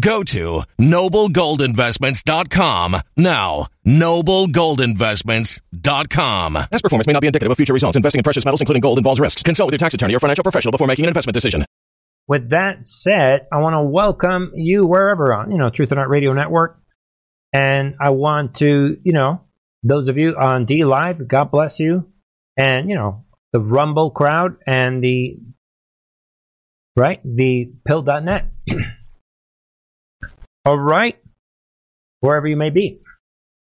Go to noblegoldinvestments.com now. Noblegoldinvestments.com. Past performance may not be indicative of future results. Investing in precious metals, including gold, involves risks. Consult with your tax attorney or financial professional before making an investment decision. With that said, I want to welcome you wherever on, you know, Truth and Art Radio Network. And I want to, you know, those of you on DLive, God bless you. And, you know, the Rumble crowd and the, right, the pilled.net. All right, wherever you may be.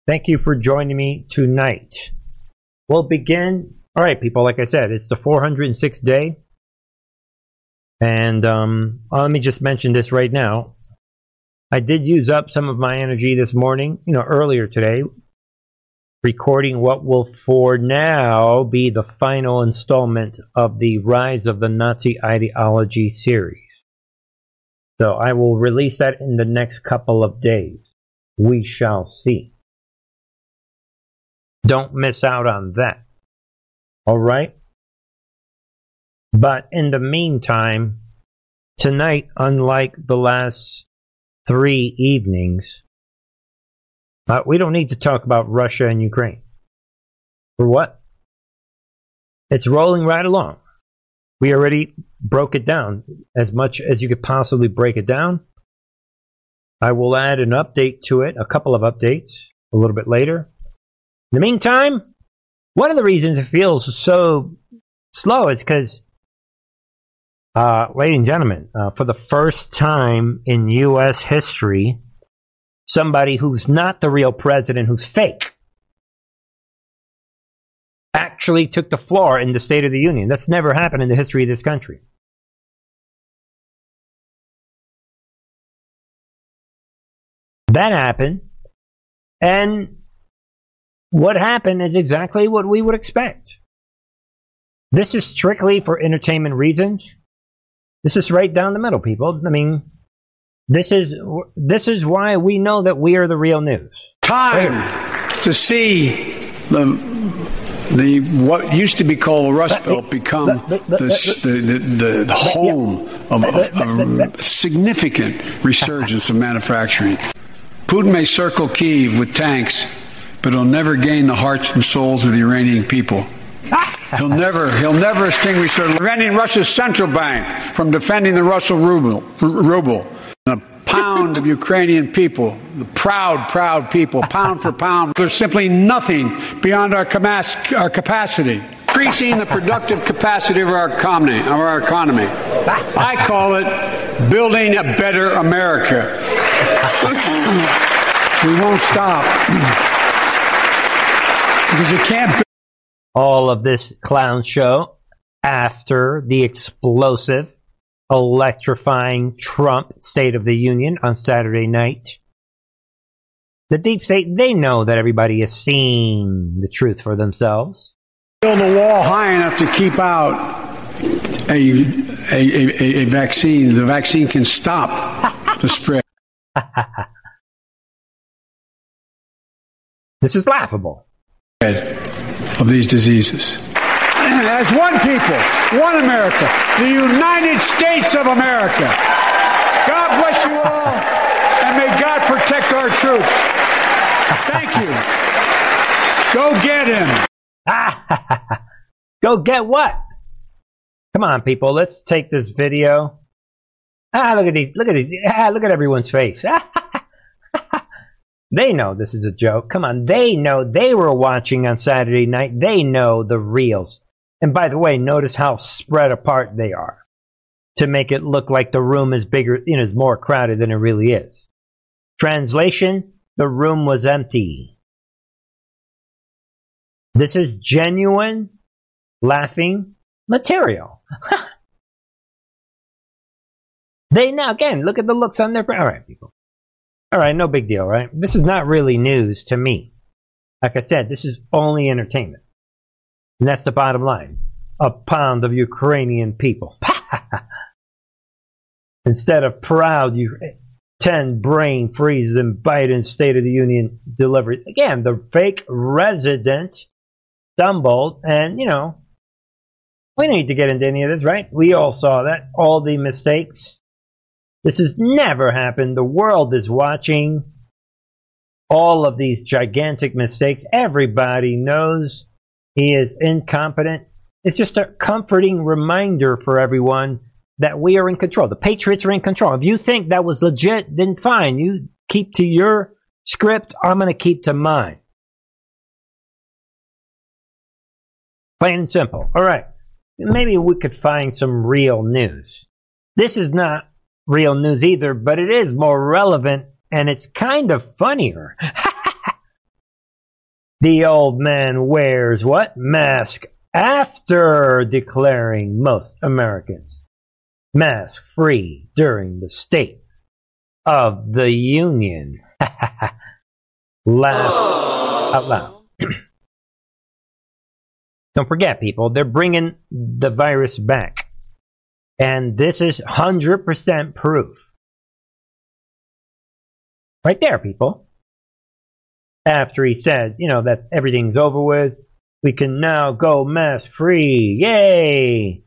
Thank you for joining me tonight. We'll begin. All right, people, like I said, it's the 406th day. And um, let me just mention this right now. I did use up some of my energy this morning, you know, earlier today, recording what will for now be the final installment of the Rise of the Nazi Ideology series. So I will release that in the next couple of days. We shall see. Don't miss out on that. All right? But in the meantime, tonight, unlike the last three evenings, uh, we don't need to talk about Russia and Ukraine. For what? It's rolling right along. We already broke it down as much as you could possibly break it down. I will add an update to it, a couple of updates a little bit later. In the meantime, one of the reasons it feels so slow is because, uh, ladies and gentlemen, uh, for the first time in U.S. history, somebody who's not the real president, who's fake, actually took the floor in the State of the Union. That's never happened in the history of this country. That happened. And what happened is exactly what we would expect. This is strictly for entertainment reasons. This is right down the middle, people. I mean, this is this is why we know that we are the real news. Time to see the the what used to be called the Rust Belt become the, the, the, home of, of significant resurgence of manufacturing. Putin may circle Kiev with tanks, but he'll never gain the hearts and souls of the Iranian people. He'll never, he'll never extinguish their preventing Russia's central bank from defending the Russian ruble, ruble. Pound of Ukrainian people, the proud, proud people, pound for pound, there's simply nothing beyond our, our capacity. Increasing the productive capacity of our economy, of our economy. I call it building a better America. We won't stop because you can't. All of this clown show after the explosive, electrifying Trump State of the Union on Saturday night. The deep state, they know that everybody is seeing the truth for themselves. Build a wall high enough to keep out a, a, a, a vaccine. The vaccine can stop the spread. this is laughable. Of these diseases. As one people, one America, the United States of America. God bless you all, and may God protect our troops. Thank you. Go get him. Go get what? Come on, people. Let's take this video. Ah, look at these. Look at these. Ah, look at everyone's face. they know this is a joke. Come on. They know they were watching on Saturday night. They know the reals. And by the way, notice how spread apart they are. to make it look like the room is bigger, you know, is more crowded than it really is. Translation: The room was empty. This is genuine laughing material. they now again look at the looks on their. All right, people. All right, no big deal, right? This is not really news to me. Like I said, this is only entertainment. And that's the bottom line. A pound of Ukrainian people. Instead of proud, you 10 brain freezes in Biden's State of the Union delivery. Again, the fake resident stumbled, and, you know, we don't need to get into any of this, right? We all saw that. All the mistakes. This has never happened. The world is watching all of these gigantic mistakes. Everybody knows he is incompetent. It's just a comforting reminder for everyone that we are in control. The Patriots are in control. If you think that was legit, then fine. You keep to your script. I'm going to keep to mine. Plain and simple. All right. Maybe we could find some real news. This is not real news either, but it is more relevant and it's kind of funnier. the old man wears what? Mask after declaring most Americans mask free during the State of the Union. Laugh out loud. Don't forget, people, they're bringing the virus back. And this is 100% proof. Right there, people. After he said, you know, that everything's over with, we can now go mask free. Yay!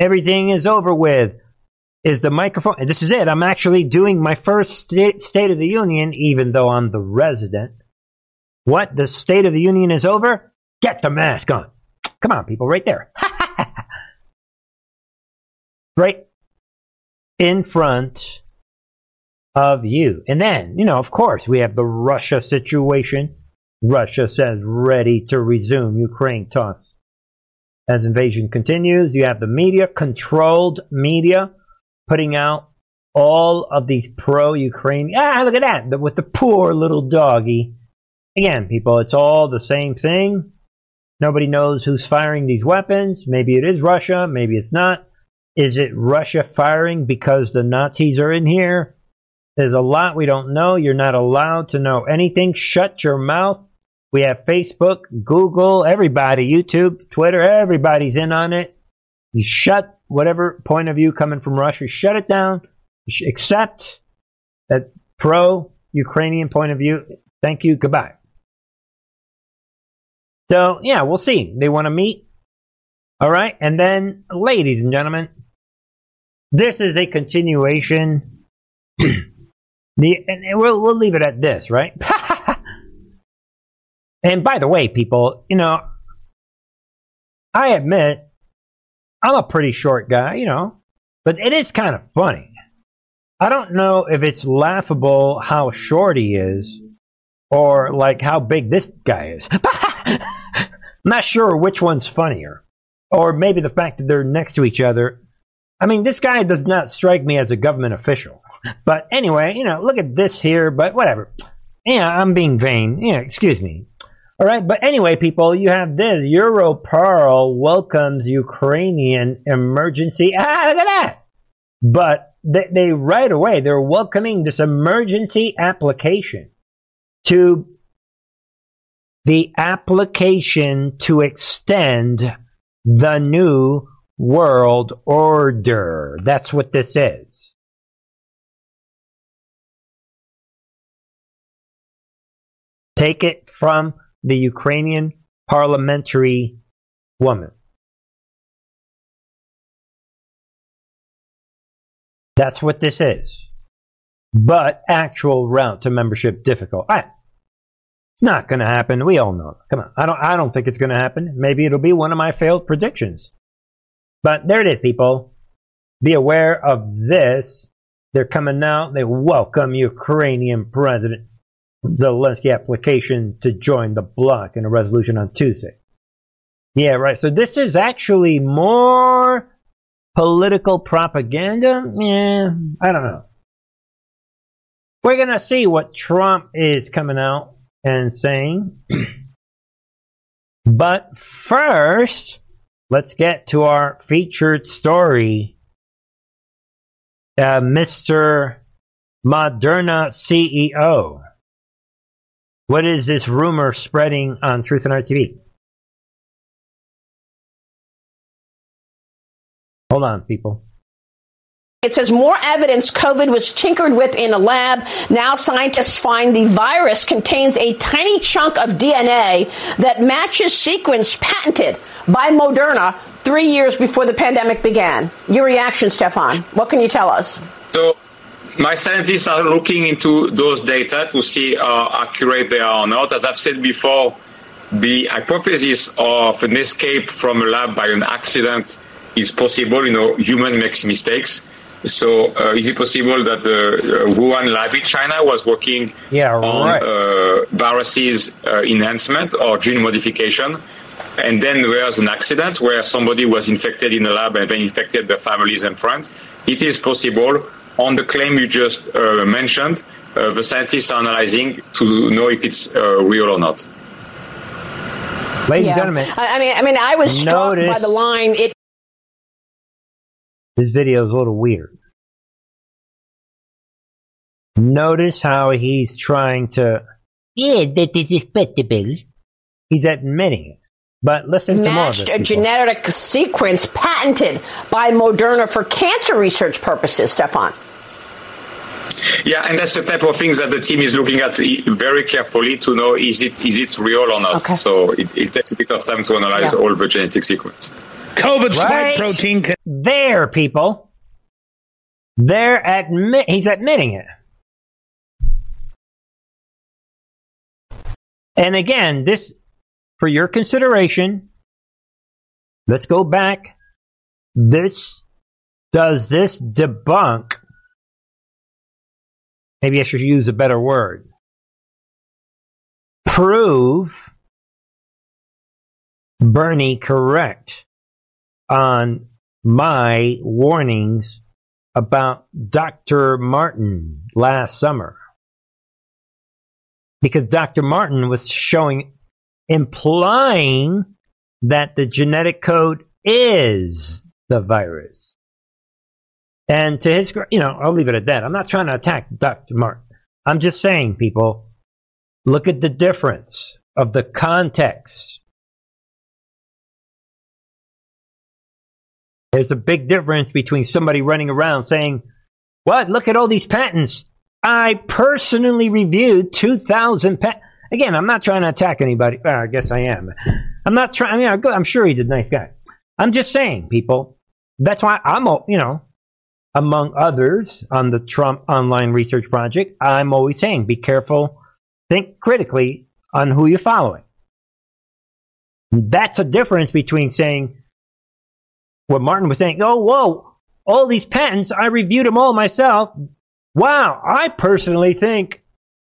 Everything is over with. Is the microphone? And this is it. I'm actually doing my first state, state of the Union, even though I'm the resident. What? The State of the Union is over? Get the mask on. Come on, people, right there. Right in front of you. And then, you know, of course, we have the Russia situation. Russia says ready to resume Ukraine talks. As invasion continues, you have the media, controlled media, putting out all of these pro Ukraine. Ah, look at that, with the poor little doggy. Again, people, it's all the same thing. Nobody knows who's firing these weapons. Maybe it is Russia, maybe it's not. Is it Russia firing because the Nazis are in here? There's a lot we don't know. You're not allowed to know anything. Shut your mouth. We have Facebook, Google, everybody, YouTube, Twitter, everybody's in on it. You shut whatever point of view coming from Russia, shut it down. Accept that pro Ukrainian point of view. Thank you. Goodbye. So, yeah, we'll see. They want to meet. All right. And then, ladies and gentlemen, this is a continuation. the, and we'll, we'll leave it at this, right? and by the way, people, you know, I admit I'm a pretty short guy, you know, but it is kind of funny. I don't know if it's laughable how short he is or like how big this guy is. I'm not sure which one's funnier. Or maybe the fact that they're next to each other. I mean, this guy does not strike me as a government official. But anyway, you know, look at this here, but whatever. Yeah, I'm being vain. Yeah, excuse me. All right, but anyway, people, you have this. Europarl welcomes Ukrainian emergency. Ah, look at that. But they, they right away, they're welcoming this emergency application to the application to extend the new world order. That's what this is. Take it from the Ukrainian parliamentary woman. That's what this is. But actual route to membership difficult. Right. It's not going to happen. We all know. Come on. I don't I don't think it's going to happen. Maybe it'll be one of my failed predictions. But there it is, people. Be aware of this. They're coming out. They welcome Ukrainian President Zelensky application to join the bloc in a resolution on Tuesday. Yeah, right. So this is actually more political propaganda? Yeah, I don't know. We're going to see what Trump is coming out and saying. but first, let's get to our featured story. Uh, Mr. Moderna CEO. What is this rumor spreading on Truth and Art TV? Hold on, people. It says more evidence COVID was tinkered with in a lab. Now scientists find the virus contains a tiny chunk of DNA that matches sequence patented by Moderna three years before the pandemic began. Your reaction, Stéphane? What can you tell us? So, my scientists are looking into those data to see how accurate they are or not. As I've said before, the hypothesis of an escape from a lab by an accident is possible. You know, human makes mistakes. So, uh, is it possible that the uh, Wuhan lab in China was working yeah, on right. uh, viruses uh, enhancement or gene modification? And then there was an accident where somebody was infected in the lab and then infected their families and friends. It is possible. On the claim you just uh, mentioned, uh, the scientists are analyzing to know if it's real or not. Ladies yeah. and gentlemen, I, I mean, I mean, I was struck notice- by the line. It this video is a little weird. Notice how he's trying to. Yeah, that is respectable. He's admitting it. But listen to more of matched a people. genetic sequence patented by Moderna for cancer research purposes, Stéphane. Yeah, and that's the type of things that the team is looking at very carefully to know is it is it real or not. Okay. So it, it takes a bit of time to analyze Yeah. all the genetic sequence. COVID spike Right protein can there, people. They're admit. He's admitting it. And again, this for your consideration. Let's go back. This does this debunk? Maybe I should use a better word. Prove Bernie correct on my warnings about Dr. Martin last summer. Because Dr. Martin was showing, implying that the genetic code is the virus. And to his, you know, I'll leave it at that. I'm not trying to attack Dr. Martin. I'm just saying, people, look at the difference of the context. There's a big difference between somebody running around saying, What? Look at all these patents. I personally reviewed 2,000 patents. Again, I'm not trying to attack anybody. Well, I guess I am. I'm not trying. I mean, I'm. I'm sure he's a nice guy. I'm just saying, people. That's why I'm, you know, among others on the Trump Online Research Project, I'm always saying, be careful, think critically on who you're following. That's a difference between saying, what Martin was saying, oh, whoa, all these patents, I reviewed them all myself. Wow, I personally think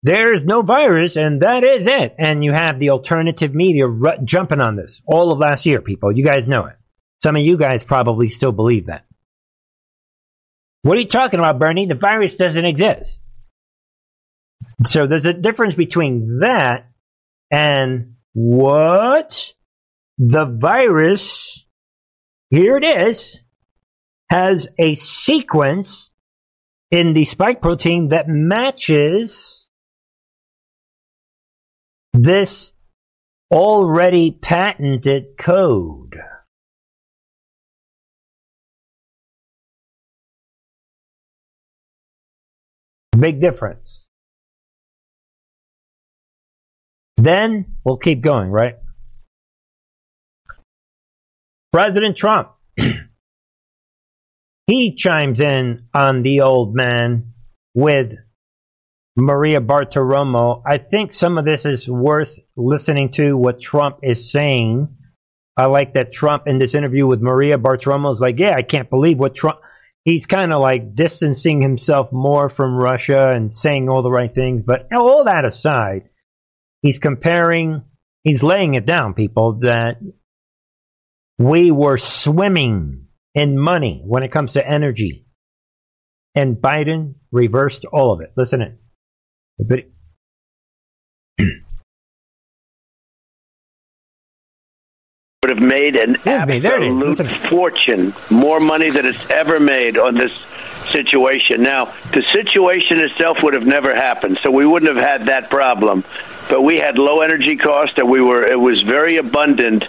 there's no virus and that is it. And you have the alternative media ru- jumping on this all of last year, people. You guys know it. Some of you guys probably still believe that. What are you talking about, Bernie? The virus doesn't exist. So there's a difference between that and what the virus here it is, has a sequence in the spike protein that matches this already patented code. Big difference. Then we'll keep going, right? President Trump. he chimes in on the old man with Maria Bartiromo. I think some of this is worth listening to what Trump is saying. I like that Trump in this interview with Maria Bartiromo is like, yeah, I can't believe what Trump. He's kind of like distancing himself more from Russia and saying all the right things. But all that aside, he's comparing, he's laying it down, people, that we were swimming in money when it comes to energy. And Biden reversed all of it. Listen in. But would have made an absolute fortune, more money than it's ever made on this situation. Now, the situation itself would have never happened, so we wouldn't have had that problem. But we had low energy cost, and we were it was very abundant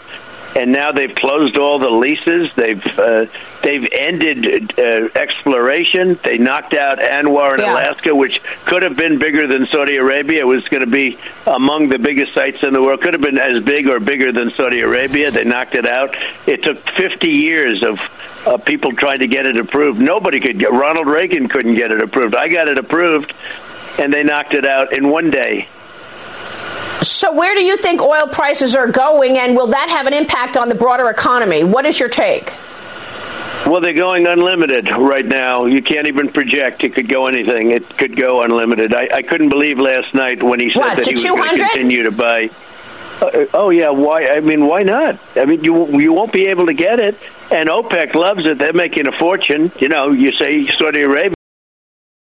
and now they've closed all the leases. They've uh, they've ended uh, exploration. They knocked out ANWR in yeah. Alaska, which could have been bigger than Saudi Arabia. It was going to be among the biggest sites in the world. Could have been as big or bigger than Saudi Arabia. They knocked it out. It took 50 years of uh, people trying to get it approved. Nobody could get. Ronald Reagan couldn't get it approved. I got it approved, and they knocked it out in one day. So, where do you think oil prices are going, and will that have an impact on the broader economy? What is your take? Well, they're going unlimited right now. You can't even project. It could go anything. It could go unlimited. I, I couldn't believe last night when he said what, that he was going to continue to buy. Uh, oh yeah, why? I mean, why not? I mean, you you won't be able to get it, and OPEC loves it. They're making a fortune. You know, you say Saudi Arabia.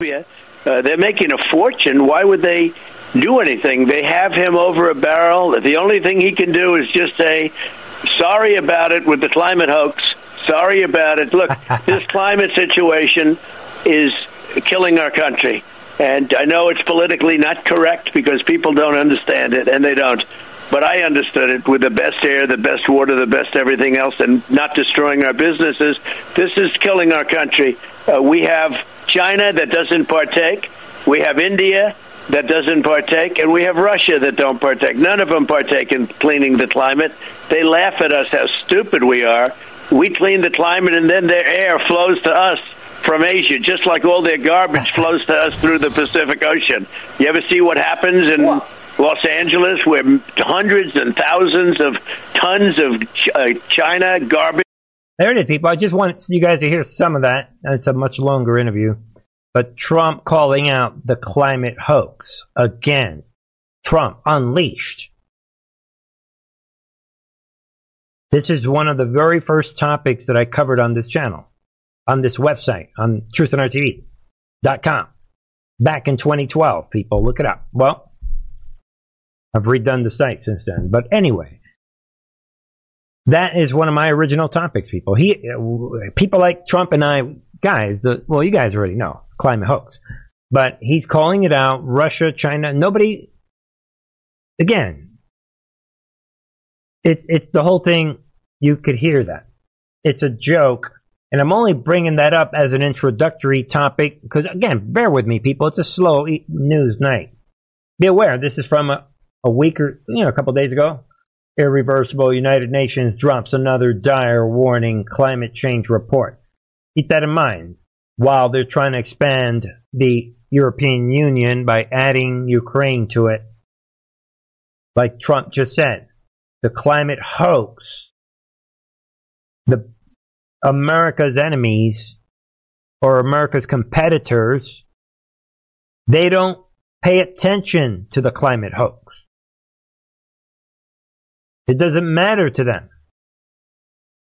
Yeah, uh, they're making a fortune. Why would they do anything? They have him over a barrel. The only thing he can do is just say, sorry about it with the climate hoax. Sorry about it. Look, this climate situation is killing our country. And I know it's politically not correct because people don't understand it, and they don't. But I understood it with the best air, the best water, the best everything else, and not destroying our businesses. This is killing our country. Uh, we have China that doesn't partake. We have India that doesn't partake, and we have Russia that don't partake. None of them partake in cleaning the climate. They laugh at us how stupid we are. We clean the climate, and then their air flows to us from Asia, just like all their garbage flows to us through the Pacific Ocean. You ever see what happens in Los Angeles, where hundreds and thousands of tons of uh, China garbage there it is, people. I just want you guys to hear some of that. It's a much longer interview. But Trump calling out the climate hoax again. Trump unleashed. This is one of the very first topics that I covered on this channel, on this website, on truthandrtv.com. Back in 2012, people, look it up. Well, I've redone the site since then. But anyway, that is one of my original topics, people. He, people like Trump and I, guys. The, well, you guys already know climate hoax, but he's calling it out. Russia, China, nobody. Again, it's it's the whole thing. You could hear that. It's a joke, and I'm only bringing that up as an introductory topic because, again, bear with me, people. It's a slow news night. Be aware. This is from a, a week or you know a couple days ago irreversible United Nations drops another dire warning climate change report. Keep that in mind while they're trying to expand the European Union by adding Ukraine to it. Like Trump just said, the climate hoax, the America's enemies or America's competitors, they don't pay attention to the climate hoax. It doesn't matter to them.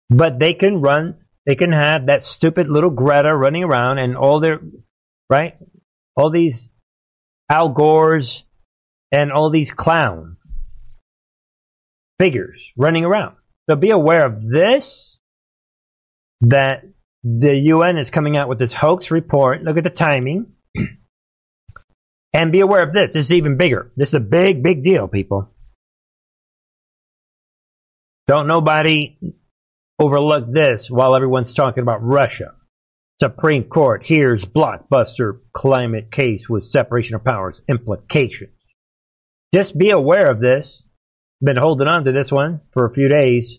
But they can run, they can have that stupid little Greta running around and all their, right? All these Al Gores and all these clown figures running around. So be aware of this, that the UN is coming out with this hoax report. Look at the timing. and be aware of this. This is even bigger. This is a big, big deal, people. Don't nobody overlook this while everyone's talking about Russia. Supreme Court hears blockbuster climate case with separation of powers implications. Just be aware of this. Been holding on to this one for a few days.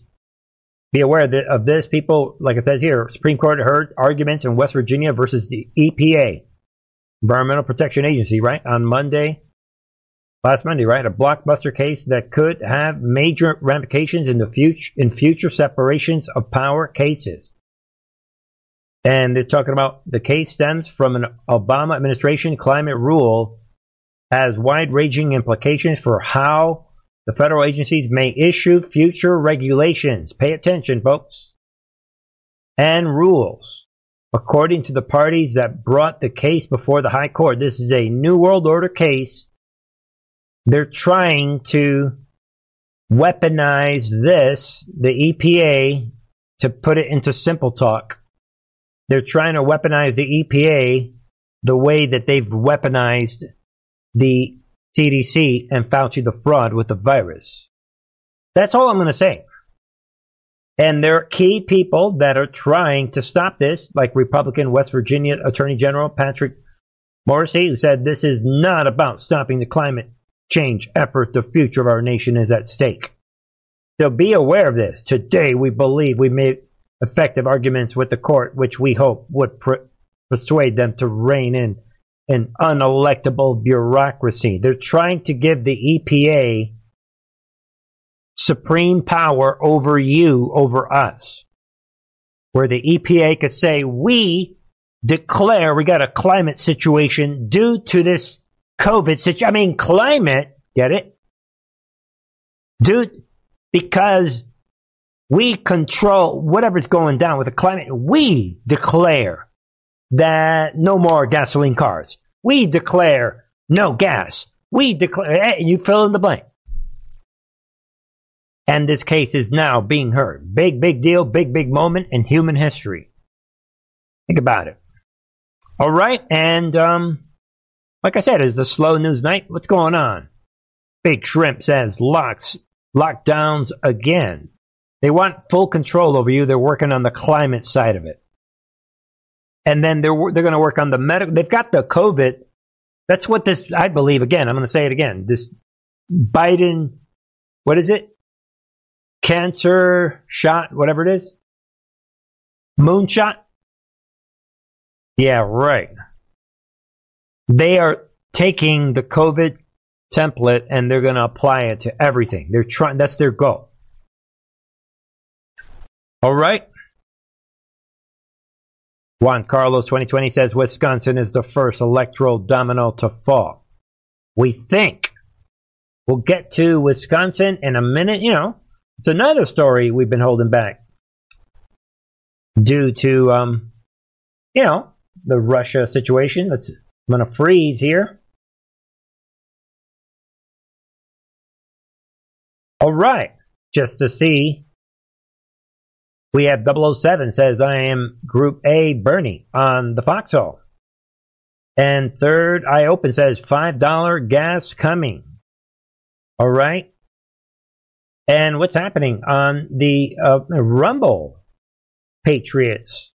Be aware of this, people. Like it says here, Supreme Court heard arguments in West Virginia versus the EPA, Environmental Protection Agency, right on Monday, last Monday, right? A blockbuster case that could have major ramifications in the future in future separations of power cases. And they're talking about the case stems from an Obama administration climate rule has wide-ranging implications for how the federal agencies may issue future regulations. Pay attention, folks. And rules. According to the parties that brought the case before the High Court, this is a New World Order case. They're trying to weaponize this, the EPA, to put it into simple talk. They're trying to weaponize the EPA the way that they've weaponized the CDC and Fauci the fraud with the virus. That's all I'm going to say. And there are key people that are trying to stop this, like Republican West Virginia Attorney General Patrick Morrisey, who said this is not about stopping the climate change effort. The future of our nation is at stake. So be aware of this. Today, we believe we made effective arguments with the court, which we hope would persuade them to rein in an unelectable bureaucracy. They're trying to give the EPA supreme power over you, over us. Where the EPA could say, we declare we got a climate situation due to this COVID situation. I mean, climate, get it? Dude, because we control whatever's going down with the climate. We declare that no more gasoline cars. We declare no gas. We declare, eh, you fill in the blank. And this case is now being heard. Big, big deal, big, big moment in human history. Think about it. All right, and um, like I said, it's a slow news night. What's going on? Big Shrimp says locks, lockdowns again. They want full control over you. They're working on the climate side of it and then they're they're going to work on the medical. They've got the COVID. That's what this. I believe again. I'm going to say it again. This Biden, what is it? Cancer shot, whatever it is. Moonshot. Yeah, right. They are taking the COVID template and they're going to apply it to everything. They're trying. That's their goal. All right. Juan Carlos 2020 says Wisconsin is the first electoral domino to fall. We think. We'll get to Wisconsin in a minute. You know, it's another story we've been holding back due to, um, you know, the Russia situation. Let's, I'm going to freeze here. All right. Just to see we have 007 says, I am Group A Bernie on the Foxhole. And third, I open says, $5 gas coming. All right. And what's happening on the uh, Rumble Patriots?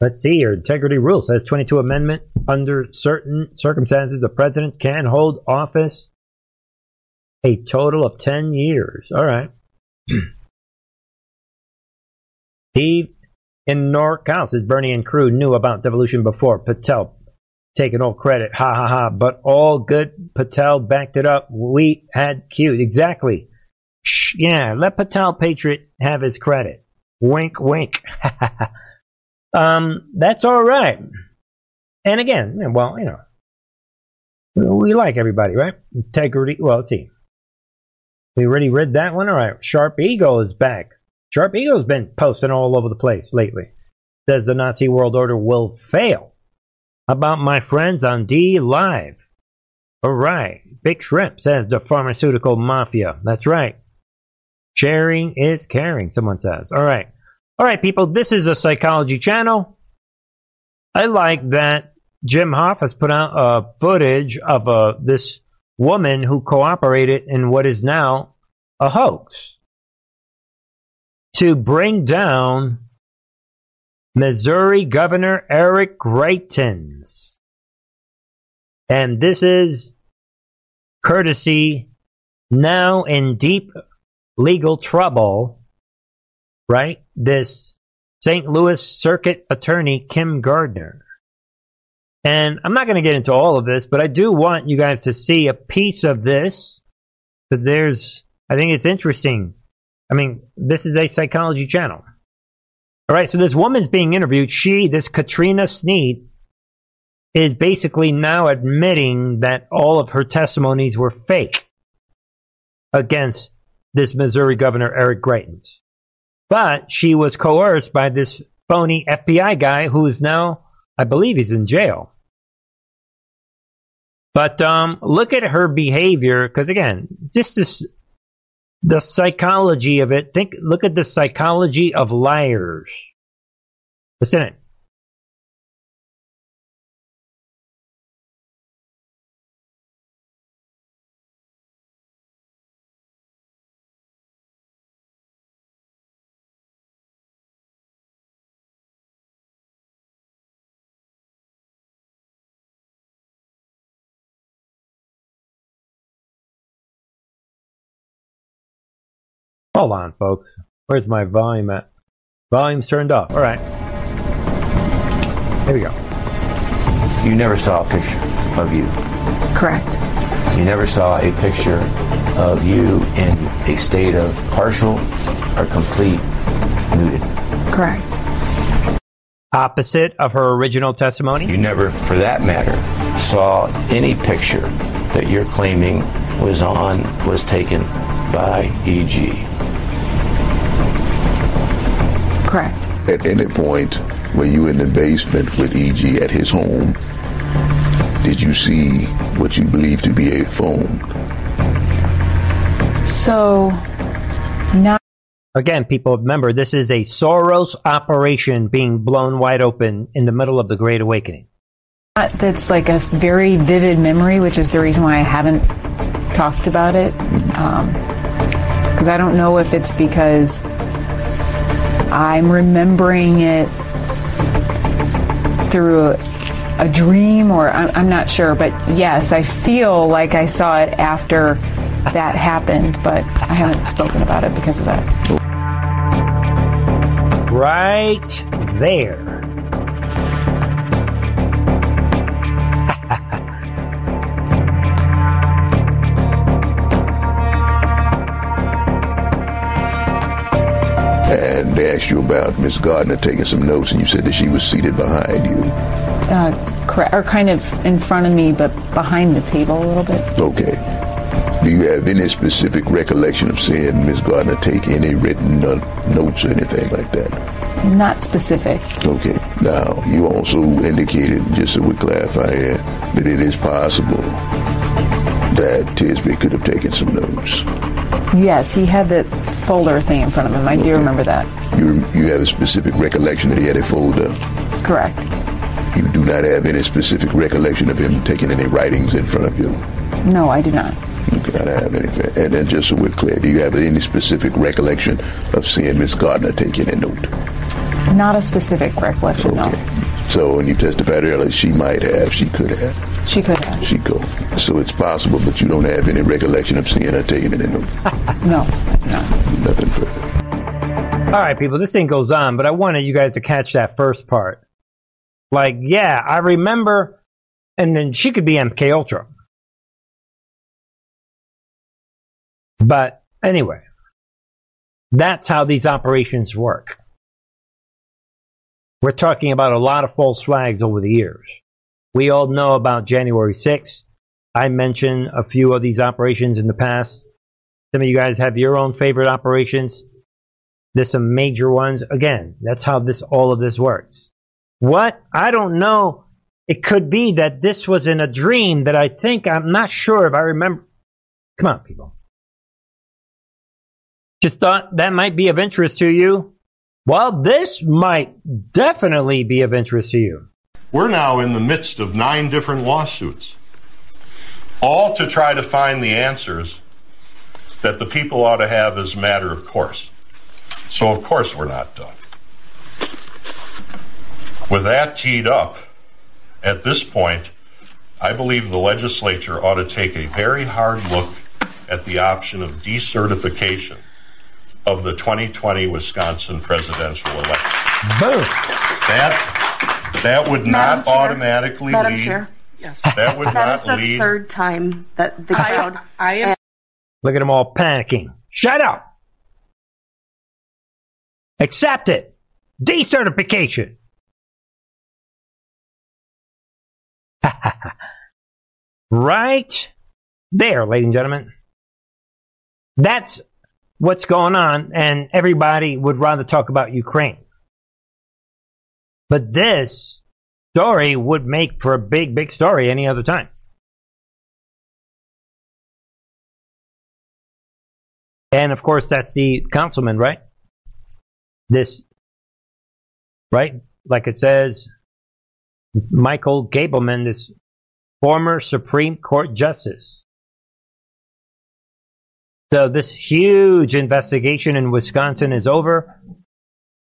Let's see here. Integrity rule says 22 Amendment. Under certain circumstances, the president can hold office a total of 10 years. All right. He in NorCal says Bernie and crew knew about devolution before. Patel taking all credit. Ha ha ha. But all good. Patel backed it up. We had cute. Exactly. Shh, yeah, let Patel Patriot have his credit. Wink, wink. um, that's all right. And again, well, you know, we like everybody, right? Integrity. Well, let's see. We already read that one. All right. Sharp Ego is back. Sharp Ego's been posting all over the place lately. Says the Nazi world order will fail. About my friends on DLive? All right. Big Shrimp says the pharmaceutical mafia. That's right. Sharing is caring, someone says. All right. All right, people, this is a psychology channel. I like that Jim Hoft has put out a footage of uh, this woman who cooperated in what is now a hoax to bring down Missouri Governor Eric Greitens. And this is courtesy now in deep legal trouble right? This St. Louis Circuit Attorney Kim Gardner. And I'm not going to get into all of this, but I do want you guys to see a piece of this because there's, I think it's interesting. I mean, this is a psychology channel. All right, so this woman's being interviewed. She, this Katrina Sneed, is basically now admitting that all of her testimonies were fake against this Missouri governor, Eric Greitens. But she was coerced by this phony FBI guy who is now, I believe he's in jail. But um, look at her behavior, because again, just this, the psychology of it. Think, look at the psychology of liars. Listen Hold on, folks. Where's my volume at? Volume's turned off. All right. Here we go. You never saw a picture of you. Correct. You never saw a picture of you in a state of partial or complete nudity. Correct. Opposite of her original testimony? You never, for that matter, saw any picture that you're claiming was on, was taken by EG. Correct. At any point when you were in the basement with EG at his home, did you see what you believe to be a phone? So, not. Again, people remember this is a Soros operation being blown wide open in the middle of the Great Awakening. That's like a very vivid memory, which is the reason why I haven't talked about it. Because um, I don't know if it's because I'm remembering it through a, dream or I'm, not sure, but yes, I feel like I saw it after that happened, but I haven't spoken about it because of that. Right there. They asked you about Miss Gardner taking some notes, and you said that she was seated behind you. Uh, correct, or kind of in front of me, but behind the table a little bit. Okay. Do you have any specific recollection of seeing Miss Gardner take any written notes or anything like that? Not specific. Okay. Now, you also indicated, just so we clarify here, that it is possible that Tisaby could have taken some notes. Yes, he had the folder thing in front of him. I do remember that. You, you have a specific recollection that he had a folder? Correct. You do not have any specific recollection of him taking any writings in front of you? No, I do not. You cannot have anything. And then just so we're clear, do you have any specific recollection of seeing Miss Gardner taking a note? Not a specific recollection, okay. no. So when you testified earlier, she might have, she could have. She could have. She could. So it's possible, but you don't have any recollection of seeing her taking it in the... no, no. Nothing further. All right, people, this thing goes on, but I wanted you guys to catch that first part. Like, yeah, I remember, and then she could be MK Ultra. But anyway, that's how these operations work. We're talking about a lot of false flags over the years. We all know about January 6th. I mentioned a few of these operations in the past. Some of you guys have your own favorite operations. There's some major ones. Again, that's how this all of this works. What? I don't know. It could be that this was in a dream that I think I'm not sure if I remember. Come on, people. Just thought that might be of interest to you. Well, this might definitely be of interest to you. We're now in the midst of nine different lawsuits, all to try to find the answers that the people ought to have as a matter of course. So, of course, we're not done. With that teed up, at this point, I believe the legislature ought to take a very hard look at the option of decertification of the 2020 Wisconsin presidential election. Boom. That that would not Chair. automatically Madam lead. Chair. Yes. That would That not is the lead. third time that the crowd. I am. Look at them all panicking. Shut up. Accept it. Decertification. right there, ladies and gentlemen. That's what's going on, and everybody would rather talk about Ukraine. But this story would make for a big, big story any other time. And of course, that's the councilman, right? This, right? Like it says, Michael Gableman, this former Supreme Court justice. So this huge investigation in Wisconsin is over,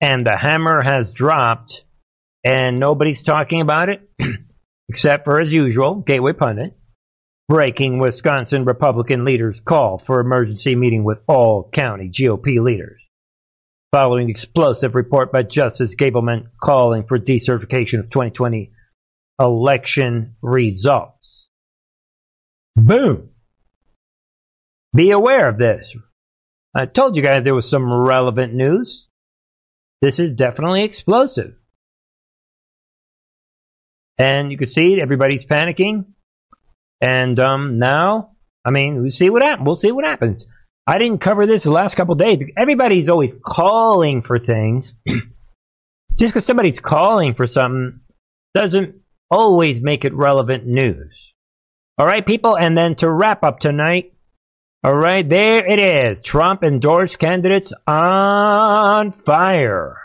and the hammer has dropped, and nobody's talking about it, except for, as usual, Gateway Pundit. Breaking Wisconsin Republican leaders call for emergency meeting with all county GOP leaders. Following explosive report by Justice Gableman calling for decertification of 2020 election results. Boom. Be aware of this. I told you guys there was some relevant news. This is definitely explosive. And you can see everybody's panicking. And um, now, I mean, we see what happens. We'll see what happens. I didn't cover this the last couple days. Everybody's always calling for things. Just because somebody's calling for something doesn't always make it relevant news. All right, people. And then to wrap up tonight, all right, there it is. Trump endorsed candidates on fire.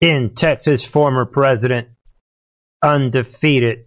In Texas, former president undefeated